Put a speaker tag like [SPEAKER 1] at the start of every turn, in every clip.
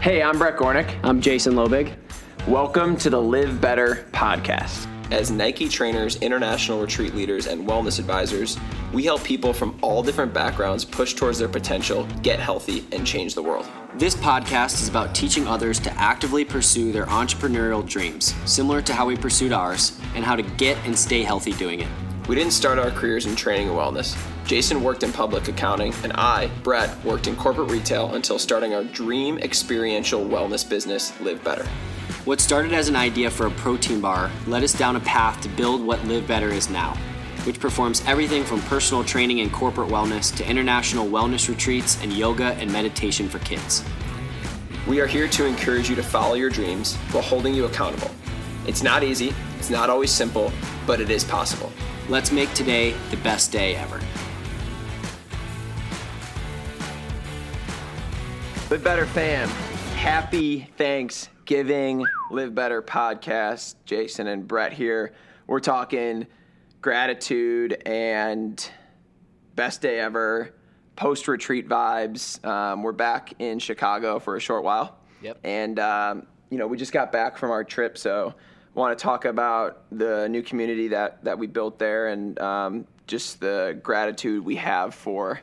[SPEAKER 1] Hey, I'm Brett Gornick.
[SPEAKER 2] I'm Jason Loebig.
[SPEAKER 1] Welcome to the Live Better podcast.
[SPEAKER 3] As Nike trainers, international retreat leaders, and wellness advisors, we help people from all different backgrounds push towards their potential, get healthy, and change the world.
[SPEAKER 2] This podcast is about teaching others to actively pursue their entrepreneurial dreams, similar to how we pursued ours, and how to get and stay healthy doing it.
[SPEAKER 3] We didn't start our careers in training and wellness. Jason worked in public accounting, and I, Brett, worked in corporate retail until starting our dream experiential wellness business, Live Better.
[SPEAKER 2] What started as an idea for a protein bar led us down a path to build what Live Better is now, which performs everything from personal training and corporate wellness to international wellness retreats and yoga and meditation for kids.
[SPEAKER 3] We are here to encourage you to follow your dreams while holding you accountable. It's not easy, it's not always simple, but it is possible.
[SPEAKER 2] Let's make today the best day ever.
[SPEAKER 1] Live Better fam, happy Thanksgiving. Live Better podcast. Jason and Brett here. We're talking gratitude and best day ever, post retreat vibes. Um, we're back in Chicago for a short while.
[SPEAKER 2] Yep.
[SPEAKER 1] And, um, you know, we just got back from our trip, so want to talk about the new community that, that we built there and um, just the gratitude we have for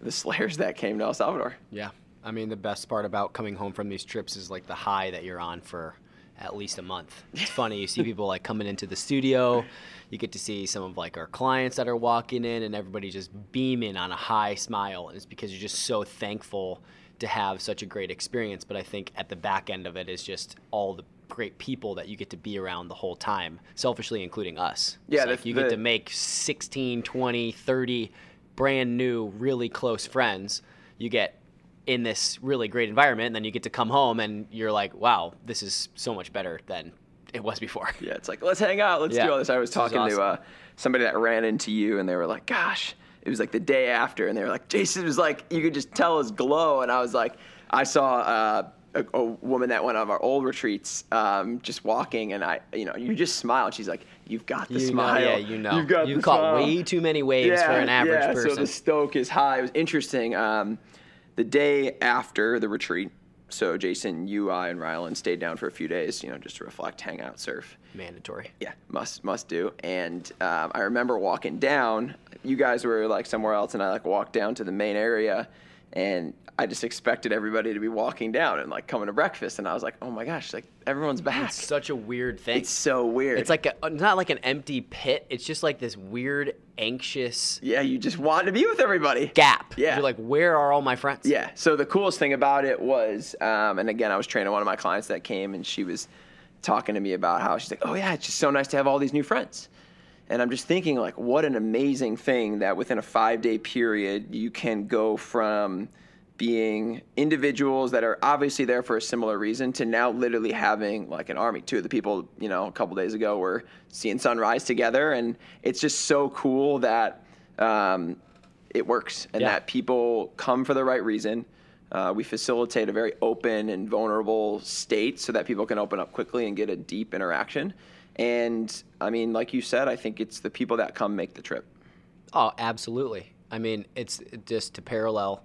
[SPEAKER 1] the Slayers that came to El Salvador.
[SPEAKER 2] Yeah. I mean, the best part about coming home from these trips is like the high that you're on for at least a month. It's funny. You see people like coming into the studio. You get to see some of like our clients that are walking in, and everybody just beaming on a high smile. And it's because you're just so thankful to have such a great experience. But I think at the back end of it is just all the great people that you get to be around the whole time, selfishly including us.
[SPEAKER 1] Yeah,
[SPEAKER 2] like
[SPEAKER 1] the-
[SPEAKER 2] you get
[SPEAKER 1] the-
[SPEAKER 2] to make 16, 20, 30 brand new, really close friends. You get in this really great environment, and then you get to come home and you're like, wow, this is so much better than it was before.
[SPEAKER 1] Yeah, it's like let's hang out, let's
[SPEAKER 2] Yeah.
[SPEAKER 1] do all this. I was
[SPEAKER 2] This is
[SPEAKER 1] talking to uh, somebody that ran into you, and they were like, "Gosh." It was like the day after, and they were like, Jason was like, you could just tell his glow. And I was like, I saw uh, a, a woman that went on our old retreats um, just walking, and I, you know, you just smile. She's like, You've got the
[SPEAKER 2] You know,
[SPEAKER 1] smile.
[SPEAKER 2] yeah, you know.
[SPEAKER 1] You've got
[SPEAKER 2] You've
[SPEAKER 1] the
[SPEAKER 2] caught
[SPEAKER 1] smile."
[SPEAKER 2] way too many waves for an average
[SPEAKER 1] yeah,
[SPEAKER 2] person.
[SPEAKER 1] So the stoke is high. It was interesting. Um, the day after the retreat, so Jason, you, I, and Rylan stayed down for a few days, you know, just to reflect, hang out, surf.
[SPEAKER 2] Mandatory.
[SPEAKER 1] Yeah, must must do. And um, I remember walking down. You guys were like somewhere else, and I like walked down to the main area, and I just expected everybody to be walking down and like coming to breakfast, and I was like, oh my gosh, like everyone's back.
[SPEAKER 2] It's such a weird thing.
[SPEAKER 1] It's so weird.
[SPEAKER 2] It's like a, not like an empty pit. It's just like this weird, anxious
[SPEAKER 1] yeah, you just want to be with everybody.
[SPEAKER 2] gap.
[SPEAKER 1] Yeah.
[SPEAKER 2] You're like, where are all my friends?
[SPEAKER 1] Yeah. So the coolest thing about it was, um, and again, I was training one of my clients that came, and she was talking to me about how she's like, "Oh yeah, it's just so nice to have all these new friends." And I'm just thinking, like, what an amazing thing that within a five day period, you can go from being individuals that are obviously there for a similar reason to now literally having like an army. Two of the people, you know, a couple days ago were seeing sunrise together, and it's just so cool that um, it works and
[SPEAKER 2] Yeah.
[SPEAKER 1] that people come for the right reason. Uh, we facilitate a very open and vulnerable state so that people can open up quickly and get a deep interaction. And I mean, like you said, I think it's the people that come make the trip.
[SPEAKER 2] Oh, absolutely. I mean, it's just to parallel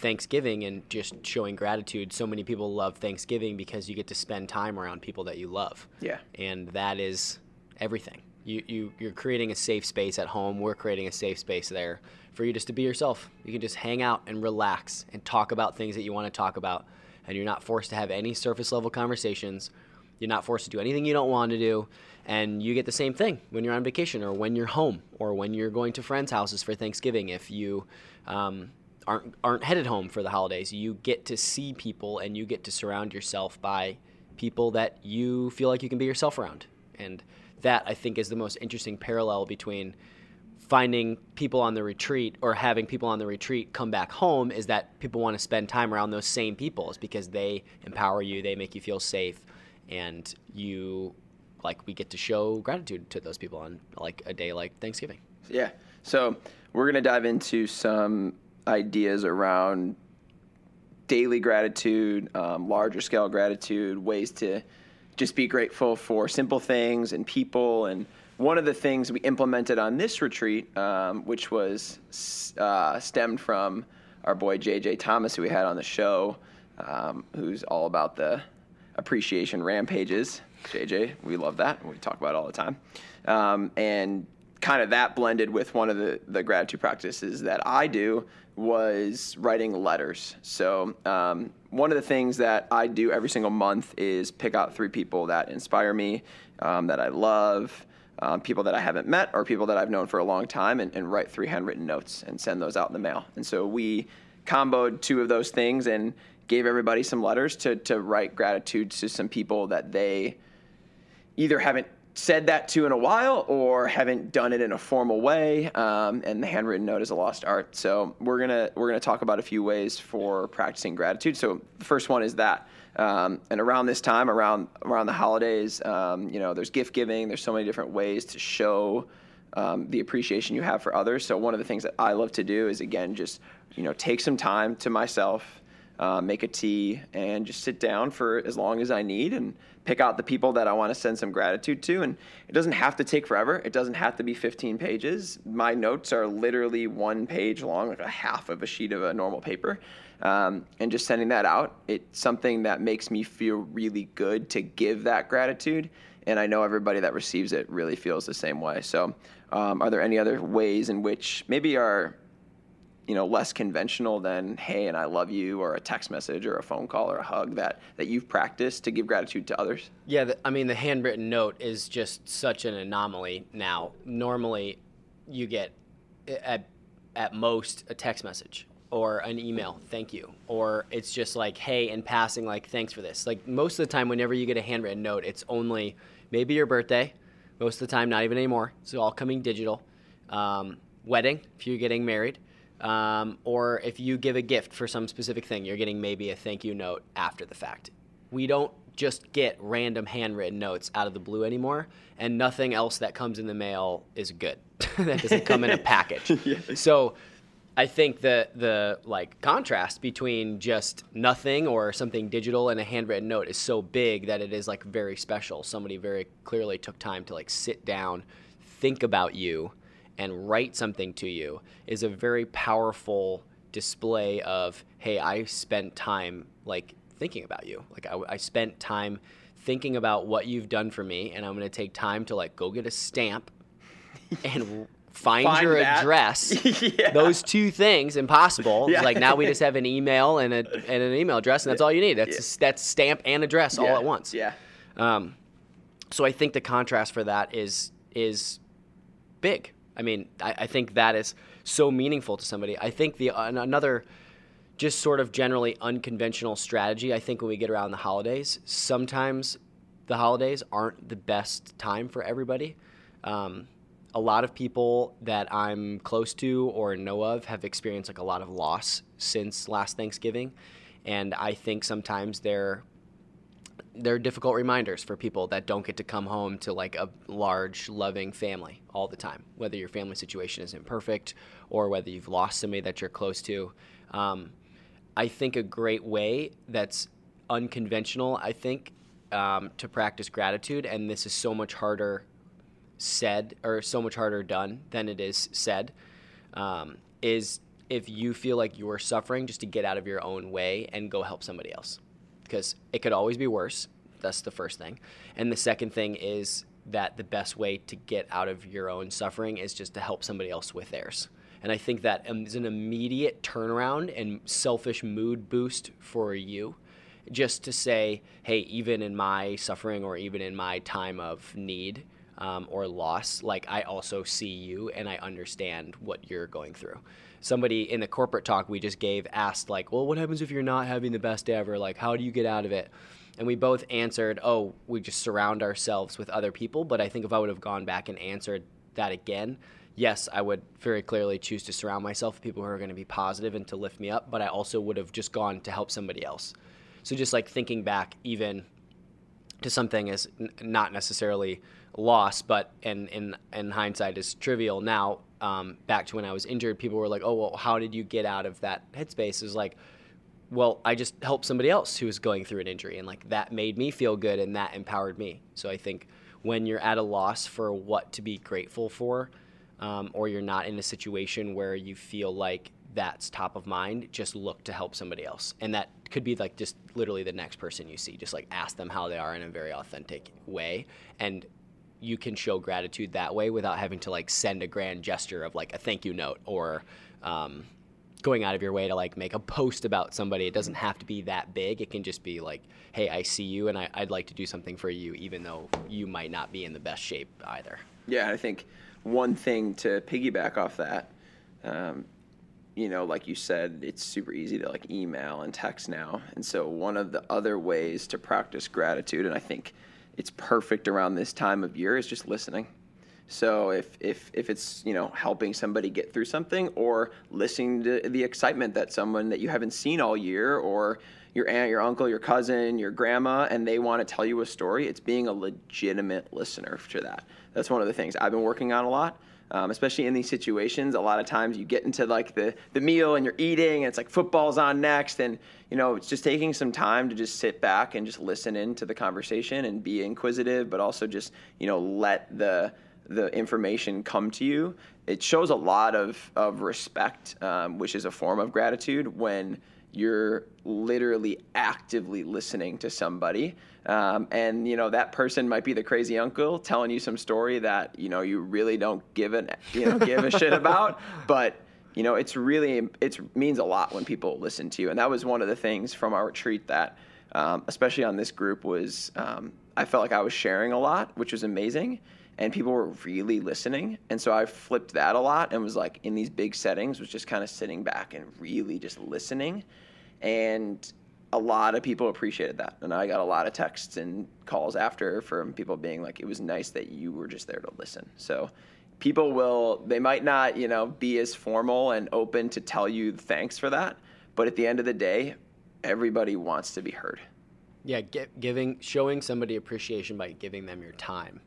[SPEAKER 2] Thanksgiving and just showing gratitude. So many people love Thanksgiving because you get to spend time around people that you love.
[SPEAKER 1] Yeah.
[SPEAKER 2] And that is everything. You, you, you're creating a safe space at home. We're creating a safe space there for you just to be yourself. You can just hang out and relax and talk about things that you want to talk about. And you're not forced to have any surface level conversations. You're not forced to do anything you don't want to do. And you get the same thing when you're on vacation or when you're home or when you're going to friends' houses for Thanksgiving. If you um, aren't, aren't headed home for the holidays, you get to see people and you get to surround yourself by people that you feel like you can be yourself around. And that, I think, is the most interesting parallel between finding people on the retreat or having people on the retreat come back home is that people want to spend time around those same people is because they empower you they make you feel safe and you like we get to show gratitude to those people on like a day like thanksgiving
[SPEAKER 1] Yeah. So we're to dive into some ideas around daily gratitude, um, larger scale gratitude, ways to just be grateful for simple things and people. And one of the things we implemented on this retreat, um, which was uh, stemmed from our boy JJ Thomas, who we had on the show. um, who's all about the appreciation rampages. JJ, we love that. We talk about it all the time. Um, and kind of that blended with one of the, the gratitude practices that I do was writing letters. So, um, one of the things that I do every single month is pick out three people that inspire me, um, that I love, um, people that I haven't met, or people that I've known for a long time, and, and, write three handwritten notes and send those out in the mail. And so we comboed two of those things and gave everybody some letters to, to write gratitude to some people that they either haven't said that to in a while or haven't done it in a formal way. Um, and the handwritten note is a lost art. So we're gonna we're gonna talk about a few ways for practicing gratitude. So the first one is that. Um, and around this time, around around the holidays, um, you know, there's gift giving. There's so many different ways to show um, the appreciation you have for others. So one of the things that I love to do is again just you know take some time to myself uh, make a tea, and just sit down for as long as I need and pick out the people that I want to send some gratitude to. And it doesn't have to take forever. It doesn't have to be 15 pages. My notes are literally one page long, like a half of a sheet of a normal paper. Um, and just sending that out, it's something that makes me feel really good to give that gratitude. And I know everybody that receives it really feels the same way. So, um, are there any other ways in which maybe our you know less conventional than hey and i love you or a text message or a phone call or a hug that that you've practiced to give gratitude to others?
[SPEAKER 2] Yeah the, i mean the handwritten note is just such an anomaly now. Normally you get at at most a text message or an email thank you or it's just like hey in passing like thanks for this. Like most of the time whenever you get a handwritten note it's only maybe your birthday. Most of the time not even anymore. It's all coming digital. Um, wedding if you're getting married um, or if you give a gift for some specific thing, you're getting maybe a thank you note after the fact. We don't just get random handwritten notes out of the blue anymore, and nothing else that comes in the mail is good. that doesn't come in a package. yeah. So I think the the like contrast between just nothing or something digital and a handwritten note is so big that it is like very special. Somebody very clearly took time to like sit down, think about you, and write something to you is a very powerful display of hey i spent time like thinking about you like i, I spent time thinking about what you've done for me and i'm going to take time to like go get a stamp and find, find your that. address yeah. those two things impossible yeah. like now we just have an email and, a, and an email address and that's all you need that's yeah. that's stamp and address all at once
[SPEAKER 1] yeah
[SPEAKER 2] um, so i think the contrast for that is is big I mean, I, I think that is so meaningful to somebody. I think the another just sort of generally unconventional strategy. I think when we get around the holidays, sometimes the holidays aren't the best time for everybody. Um, a lot of people that I'm close to or know of have experienced like a lot of loss since last Thanksgiving, and I think sometimes they're they're difficult reminders for people that don't get to come home to like a large loving family all the time whether your family situation is imperfect or whether you've lost somebody that you're close to. Um, i think a great way that's unconventional i think um, to practice gratitude and this is so much harder said or so much harder done than it is said um, is if you feel like you're suffering just to get out of your own way and go help somebody else because it could always be worse. That's the first thing. And the second thing is that the best way to get out of your own suffering is just to help somebody else with theirs. And I think that is an immediate turnaround and selfish mood boost for you. Just to say, hey, even in my suffering or even in my time of need um, or loss, like I also see you and I understand what you're going through somebody in the corporate talk we just gave asked like, well, what happens if you're not having the best day ever? Like, how do you get out of it? And we both answered, oh, we just surround ourselves with other people. But I think if I would have gone back and answered that again, yes, I would very clearly choose to surround myself with people who are going to be positive and to lift me up. But I also would have just gone to help somebody else. So just like thinking back, even to something as n- not necessarily loss, but in, in in hindsight is trivial now um, back to when I was injured, people were like, "Oh, well, how did you get out of that headspace?" Is like, well, I just helped somebody else who was going through an injury, and like that made me feel good, and that empowered me. So I think when you're at a loss for what to be grateful for, um, or you're not in a situation where you feel like that's top of mind, just look to help somebody else. And that could be like just literally the next person you see. Just like ask them how they are in a very authentic way. And you can show gratitude that way without having to like send a grand gesture of like a thank you note or um, going out of your way to like make a post about somebody. It doesn't have to be that big. It can just be like, hey, I see you and I, would like to do something for you, even though you might not be in the best shape either.
[SPEAKER 1] Yeah, I think one thing to piggyback off that, um, you know, like you said, it's super easy to like email and text now. And so one of the other ways to practice gratitude, and I think it's perfect around this time of year, is just listening. So if if if it's you know helping somebody get through something or listening to the excitement that someone that you haven't seen all year or your aunt, your uncle, your cousin, your grandma, and they want to tell you a story, it's being a legitimate listener to that. That's one of the things I've been working on a lot. Um, especially in these situations, a lot of times you get into like the, the meal and you're eating and it's like football's on next and you know it's just taking some time to just sit back and just listen into the conversation and be inquisitive but also just you know let the the information come to you. It shows a lot of, of respect um, which is a form of gratitude when you're literally actively listening to somebody um, and you know that person might be the crazy uncle telling you some story that you know you really don't give a you know give a shit about. But you know it's really it means a lot when people listen to you. And that was one of the things from our retreat that um, especially on this group was um, i felt like i was sharing a lot which was amazing. And people were really listening. And so i flipped that a lot and was like in these big settings was just kind of sitting back and really just listening. And a lot of people appreciated that and i got a lot of texts and calls after from people being like it was nice that you were just there to listen so people will they might not you know be as formal and open to tell you thanks for that but at the end of the day everybody wants to be heard
[SPEAKER 2] yeah giving showing somebody appreciation by giving them your time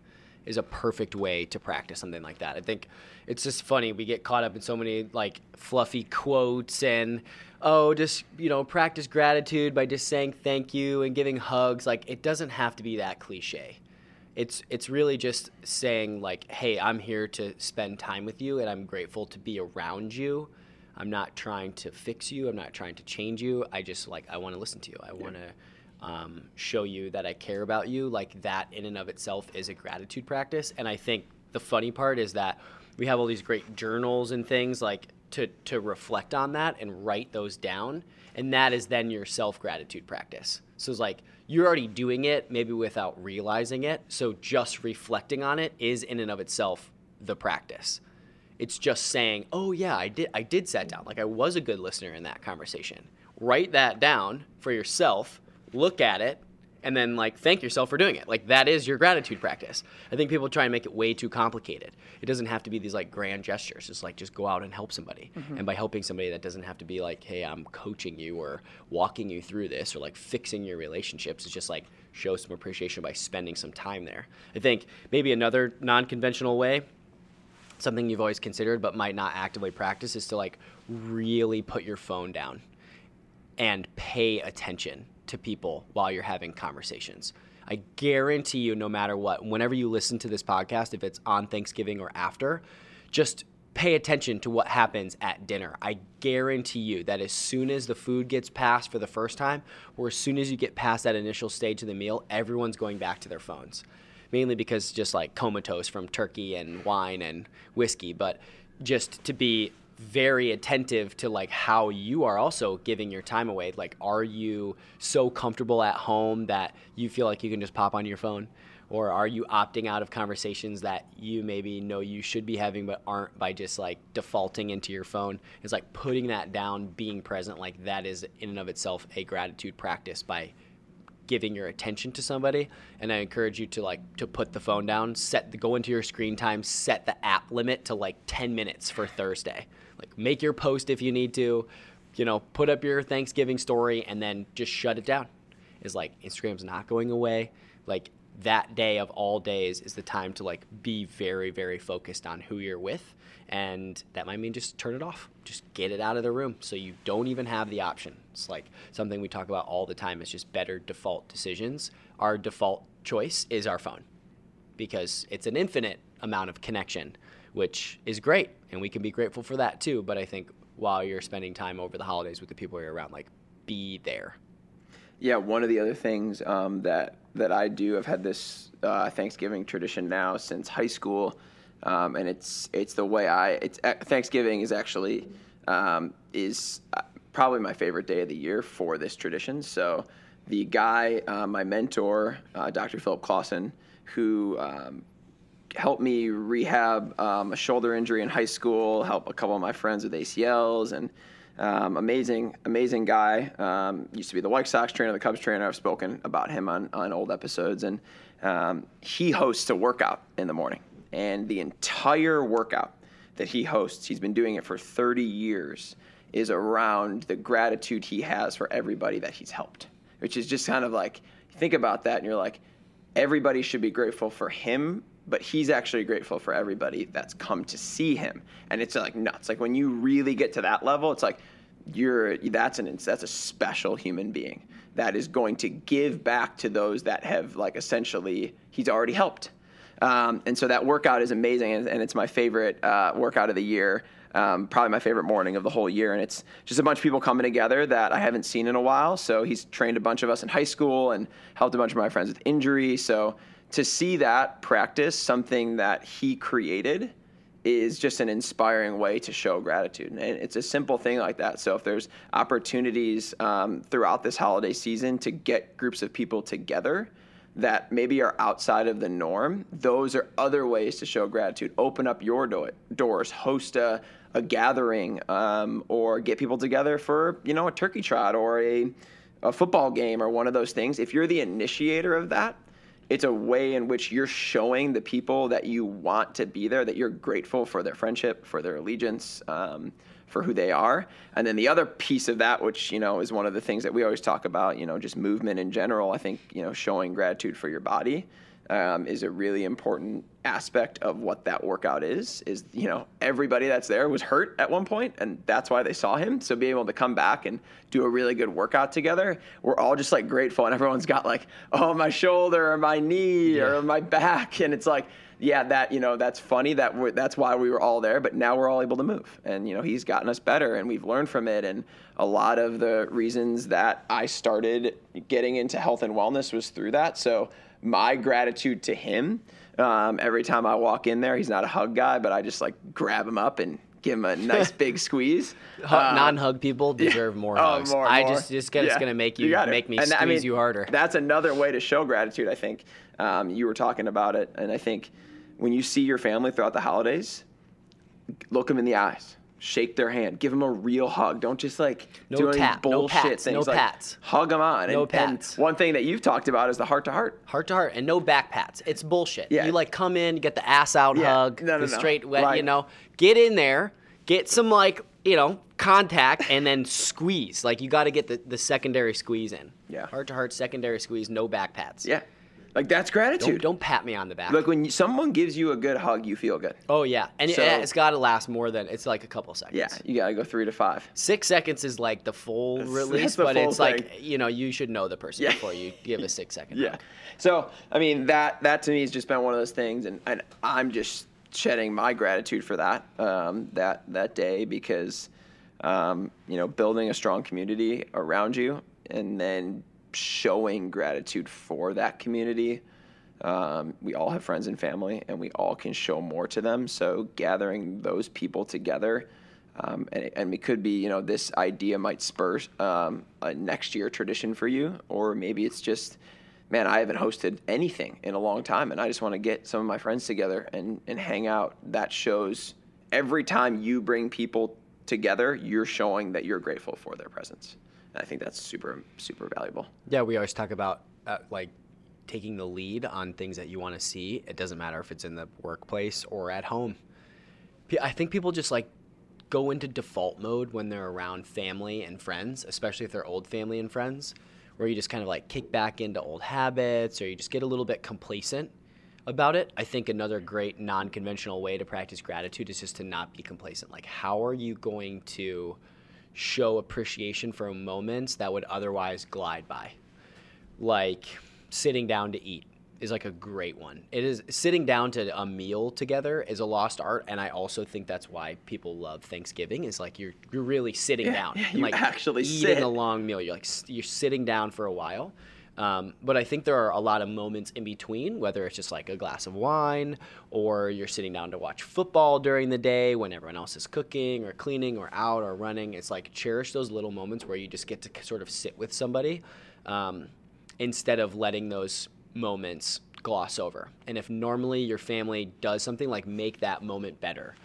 [SPEAKER 2] is a perfect way to practice something like that. I think it's just funny. We get caught up in so many like fluffy quotes and oh, just you know, practice gratitude by just saying thank you and giving hugs. Like it doesn't have to be that cliche. It's it's really just saying like, hey, I'm here to spend time with you and I'm grateful to be around you. I'm not trying to fix you. I'm not trying to change you. I just like I want to listen to you. I yeah. want to um, show you that I care about you, like that in and of itself is a gratitude practice. And I think the funny part is that we have all these great journals and things like to, to reflect on that and write those down. And that is then your self gratitude practice. So it's like you're already doing it, maybe without realizing it. So just reflecting on it is in and of itself the practice. It's just saying, oh yeah, I did I did sat down. Like I was a good listener in that conversation. Write that down for yourself look at it, and then like thank yourself for doing it. Like that is your gratitude practice. I think people try and make it way too complicated. It doesn't have to be these like grand gestures. It's like just go out and help somebody. Mm-hmm. And by helping somebody that doesn't have to be like, "Hey, I'm coaching you or walking you through this or like fixing your relationships." It's just like show some appreciation by spending some time there. I think maybe another non-conventional way something you've always considered but might not actively practice is to like really put your phone down and pay attention to people while you're having conversations. I guarantee you, no matter what, whenever you listen to this podcast, if it's on Thanksgiving or after, just pay attention to what happens at dinner. I guarantee you that as soon as the food gets passed for the first time, or as soon as you get past that initial stage of the meal, everyone's going back to their phones. Mainly because just like comatose from turkey and wine and whiskey, but just to be very attentive to like how you are also giving your time away. Like are you so comfortable at home that you feel like you can just pop on your phone? Or are you opting out of conversations that you maybe know you should be having but aren't by just like defaulting into your phone? It's like putting that down being present like that is in and of itself a gratitude practice by giving your attention to somebody. And i encourage you to like to put the phone down set the go into your screen time set the app limit to like 10 minutes for thursday like make your post if you need to, you know, put up your Thanksgiving story and then just shut it down. Is like Instagram's not going away. Like that day of all days is the time to like be very very focused on who you're with. And that might mean just turn it off. Just get it out of the room so you don't even have the option. It's like something we talk about all the time it's just better default decisions. Our default choice is our phone because it's an infinite amount of connection which is great, and we can be grateful for that too. But I think while you're spending time over the holidays with the people you're around. Like, be there.
[SPEAKER 1] Yeah, one of the other things um, that that I do, I've had this uh, Thanksgiving tradition now since high school, um, and it's it's the way I. It's uh, Thanksgiving is actually um, is uh, probably my favorite day of the year for this tradition. So the guy, uh, my mentor, uh, Dr. Philip Clausen, who um, helped me rehab um, a shoulder injury in high school, help a couple of my friends with ACLs, and um, amazing, amazing guy. Um, used to be the White Sox trainer, the Cubs trainer. I've spoken about him on, on old episodes, and um, he hosts a workout in the morning, and the entire workout that he hosts, he's been doing it for 30 years, is around the gratitude he has for everybody that he's helped, which is just kind of like think about that, and you're like, everybody should be grateful for him but he's actually grateful for everybody that's come to see him and it's like nuts like when you really get to that level it's like you're that's an that's a special human being that is going to give back to those that have like essentially he's already helped um, and so that workout is amazing and, and it's my favorite uh, workout of the year um, probably my favorite morning of the whole year. And it's just a bunch of people coming together that I haven't seen in a while. So he's trained a bunch of us in high school and helped a bunch of my friends with injury. So to see that practice, something that he created, is just an inspiring way to show gratitude. And it's a simple thing like that. So if there's opportunities um, throughout this holiday season to get groups of people together that maybe are outside of the norm, those are other ways to show gratitude. Open up your do- doors, host a, a gathering, um, or get people together for you know a turkey trot or a a football game or one of those things. If you're the initiator of that, it's a way in which you're showing the people that you want to be there that you're grateful for their friendship, for their allegiance, um, for who they are. And then the other piece of that, which you know is one of the things that we always talk about, you know, just movement in general. I think you know showing gratitude for your body um, is a really important aspect of what that workout is. Is you know everybody that's there was hurt at one point, and that's why they saw him. So being able to come back and do a really good workout together, we're all just like grateful, and everyone's got like, oh my shoulder or my knee yeah. or my back, and it's like. Yeah, that you know that's funny. That that's why we were all there. But now we're all able to move, and you know he's gotten us better, and we've learned from it. And a lot of the reasons that I started getting into health and wellness was through that. So my gratitude to him um, every time I walk in there. He's not a hug guy, but I just like grab him up and give him a nice big squeeze.
[SPEAKER 2] Um, Non-hug people deserve more oh, hugs. More, I more. just just get, yeah. it's gonna make you, you make me and, squeeze I mean, you harder.
[SPEAKER 1] That's another way to show gratitude. I think um, you were talking about it, and I think when you see your family throughout the holidays, look them in the eyes shake their hand, give them a real hug. Don't just like
[SPEAKER 2] no
[SPEAKER 1] do
[SPEAKER 2] tap,
[SPEAKER 1] bullshit
[SPEAKER 2] no pats,
[SPEAKER 1] things.
[SPEAKER 2] No
[SPEAKER 1] like,
[SPEAKER 2] pats.
[SPEAKER 1] Hug them on.
[SPEAKER 2] No
[SPEAKER 1] and,
[SPEAKER 2] pats.
[SPEAKER 1] And one thing that you've talked about is the heart to heart.
[SPEAKER 2] Heart to heart, and no back pats. It's bullshit.
[SPEAKER 1] Yeah.
[SPEAKER 2] You like come in, get the ass out
[SPEAKER 1] yeah.
[SPEAKER 2] hug,
[SPEAKER 1] no, no,
[SPEAKER 2] the
[SPEAKER 1] no.
[SPEAKER 2] straight wet.
[SPEAKER 1] Right.
[SPEAKER 2] You know, get in there, get some like you know contact, and then squeeze. Like you got to get the the secondary squeeze in.
[SPEAKER 1] Yeah.
[SPEAKER 2] Heart to heart, secondary squeeze, no back pats.
[SPEAKER 1] Yeah. Like that's gratitude.
[SPEAKER 2] Don't, don't pat me on the back.
[SPEAKER 1] Like when you, someone gives you a good hug, you feel good.
[SPEAKER 2] Oh yeah, and
[SPEAKER 1] So-
[SPEAKER 2] it, has got to last more than it's like a couple seconds.
[SPEAKER 1] Yeah, you gotta go three to five.
[SPEAKER 2] Six seconds is like the full
[SPEAKER 1] That's-
[SPEAKER 2] release,
[SPEAKER 1] that's the
[SPEAKER 2] but
[SPEAKER 1] full
[SPEAKER 2] it's like you know you should know the person
[SPEAKER 1] Yeah.
[SPEAKER 2] before you give a six second.
[SPEAKER 1] Yeah.
[SPEAKER 2] hug.
[SPEAKER 1] So I mean that that to me has just been one of those things, and, and I'm just shedding my gratitude for that um, that that day because um, you know building a strong community around you and then showing gratitude for that community. Um, we all have friends and family, and we all can show more to them. So gathering those people together. Um, and, and it could be, you know, this idea might spur um, a next year tradition for you, or maybe it's just, man, I haven't hosted anything in a long time, and I just want to get some of my friends together and, and hang out. That shows every time you bring people together, you're showing that you're grateful for their presence. And I think that's super, super valuable.
[SPEAKER 2] Yeah, we always talk about uh, like taking the lead on things that you want to see. It doesn't matter if it's in the workplace or at home. I think people just like go into default mode when they're around family and friends, especially if they're old family and friends, where you just kind of like kick back into old habits or you just get a little bit complacent about it. I think another great non conventional way to practice gratitude is just to not be complacent. Like, how are you going to show appreciation for moments that would otherwise glide by? like sitting down to eat is like a great one. It is sitting down to a meal together is a lost art, and I also think that's why people love Thanksgiving. Is like you're you're really sitting
[SPEAKER 1] Yeah,
[SPEAKER 2] down,
[SPEAKER 1] yeah, you
[SPEAKER 2] like
[SPEAKER 1] actually
[SPEAKER 2] eating
[SPEAKER 1] sit.
[SPEAKER 2] a long meal. You're like you're sitting down for a while. Um, but I think there are a lot of moments in between, whether it's just like a glass of wine or you're sitting down to watch football during the day when everyone else is cooking or cleaning or out or running. It's like cherish those little moments where you just get to sort of sit with somebody um, instead of letting those moments gloss over. And if normally your family does something, like make that moment better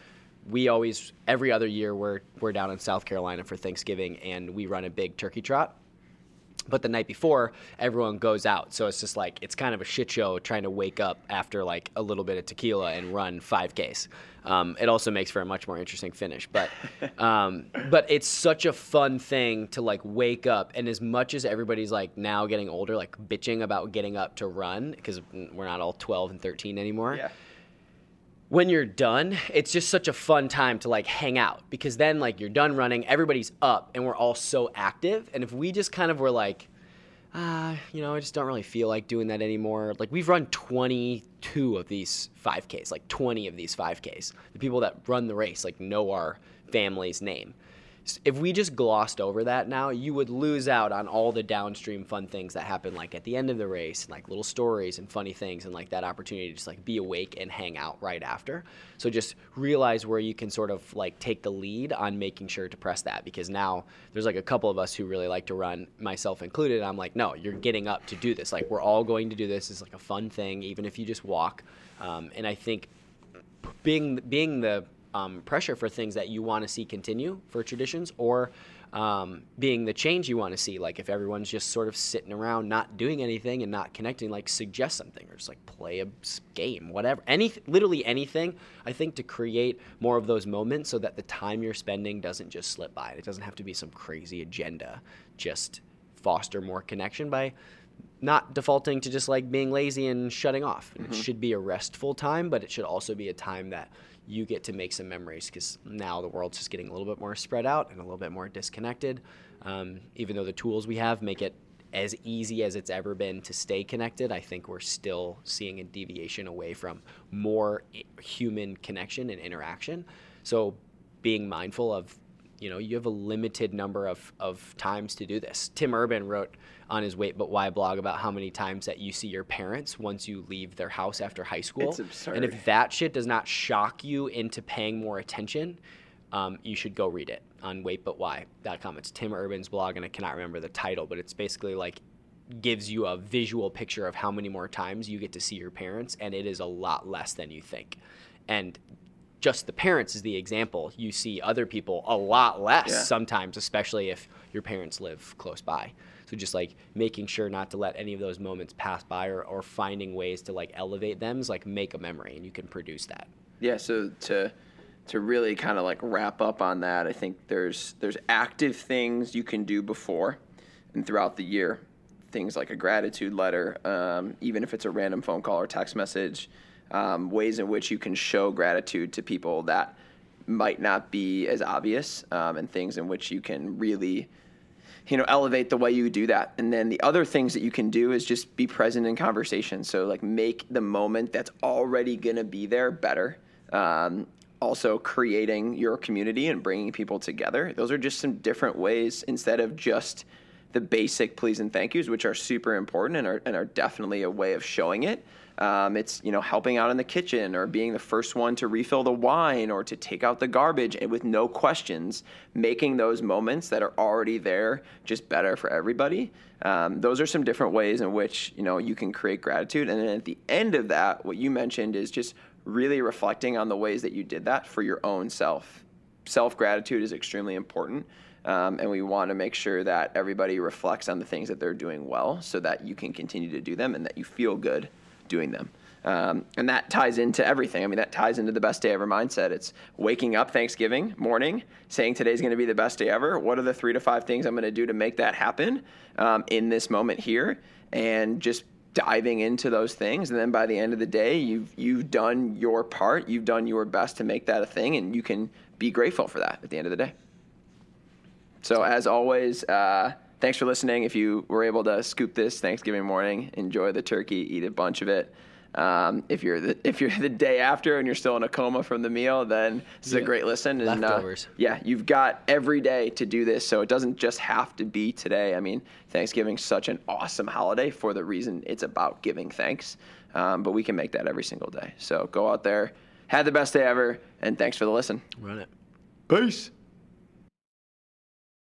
[SPEAKER 2] we always every other year we're we're down in South Carolina for Thanksgiving and we run a big turkey trot. But the night before, everyone goes out, so it's just like it's kind of a shit show trying to wake up after like a little bit of tequila and run 5Ks. Um, it also makes for a much more interesting finish, but um, but it's such a fun thing to like wake up. And as much as everybody's like now getting older, like bitching about getting up to run because we're not all 12 and 13 anymore
[SPEAKER 1] Yeah.
[SPEAKER 2] When you're done, it's just such a fun time to like hang out because then like you're done running, everybody's up, and we're all so active. And if we just kind of were like, ah, you know, I just don't really feel like doing that anymore. Like we've run 22 of these 5Ks, like 20 of these 5Ks. The people that run the race like know our family's name. If we just glossed over that now, you would lose out on all the downstream fun things that happen like at the end of the race, like little stories and funny things and like that opportunity to just like be awake and hang out right after. So just realize where you can sort of like take the lead on making sure to press that because now there's like a couple of us who really like to run, myself included. I'm like, no, you're getting up to do this. Like we're all going to do this. It's like a fun thing, even if you just walk. Um, and I think being being the um, pressure for things that you want to see continue for traditions or um, being the change you want to see. Like if everyone's just sort of sitting around not doing anything and not connecting like suggest something or just like play a game whatever. Any literally anything i think to create more of those moments so that the time you're spending doesn't just slip by it doesn't have to be some crazy agenda just foster more connection by not defaulting to just like being lazy and shutting off. It should be a restful time, but it should also be a time that you get to make some memories because now the world's just getting a little bit more spread out and a little bit more disconnected. Um, even though the tools we have make it as easy as it's ever been to stay connected, I think we're still seeing a deviation away from more human connection and interaction. So being mindful of you know you have a limited number of, of times to do this. Tim urban wrote on his wait but why blog about how many times that you see your parents once you leave their house after high school.
[SPEAKER 1] It's absurd.
[SPEAKER 2] and if that shit does not shock you into paying more attention um, you should go read it on wait but waitbutwhy.com it's tim urban's blog and i cannot remember the title but it's basically like gives you a visual picture of how many more times you get to see your parents and it is a lot less than you think. And just the parents is the example. You see other people a lot less
[SPEAKER 1] Yeah.
[SPEAKER 2] sometimes, especially if your parents live close by. So just like making sure not to let any of those moments pass by or, or finding ways to like elevate them is like make a memory and you can produce that.
[SPEAKER 1] Yeah, so to to really kind of like wrap up on that, I think there's there's active things you can do before and throughout the year. Things like a gratitude letter, um, even if it's a random phone call or text message, um, ways in which you can show gratitude to people that might not be as obvious, um, and things in which you can really you know elevate the way you do that. And then the other things that you can do is just be present in conversation. So like make the moment that's already going to be there better. Um, also creating your community and bringing people together. Those are just some different ways instead of just the basic please and thank yous which are super important and are, and are definitely a way of showing it um, it's you know helping out in the kitchen or being the first one to refill the wine or to take out the garbage and with no questions, making those moments that are already there just better for everybody. Um, those are some different ways in which you know you can create gratitude. And then at the end of that, what you mentioned is just really reflecting on the ways that you did that for your own self. Self gratitude is extremely important. Um, and we want to make sure that everybody reflects on the things that they're doing well so that you can continue to do them and that you feel good doing them. Um, and that ties into everything. I mean, that ties into the best day ever mindset. It's waking up Thanksgiving morning, saying today's going to be the best day ever. What are the three to five things I'm going to do to make that happen um, in this moment here? And just diving into those things. And then by the end of the day, you've you've done your part. You've done your best to make that a thing, and you can be grateful for that at the end of the day. So as always, uh, thanks for listening. If you were able to scoop this Thanksgiving morning, enjoy the turkey, eat a bunch of it. Um, if you're the if you're the day after and you're still in a coma from the meal, then this is a great listen. And, uh,
[SPEAKER 2] Leftovers.
[SPEAKER 1] yeah, you've got every day to do this, so it doesn't just have to be today. I mean, Thanksgiving's such an awesome holiday for the reason it's about giving thanks. Um, but we can make that every single day. So go out there, have the best day ever, and thanks for the listen.
[SPEAKER 2] Run it.
[SPEAKER 1] Peace.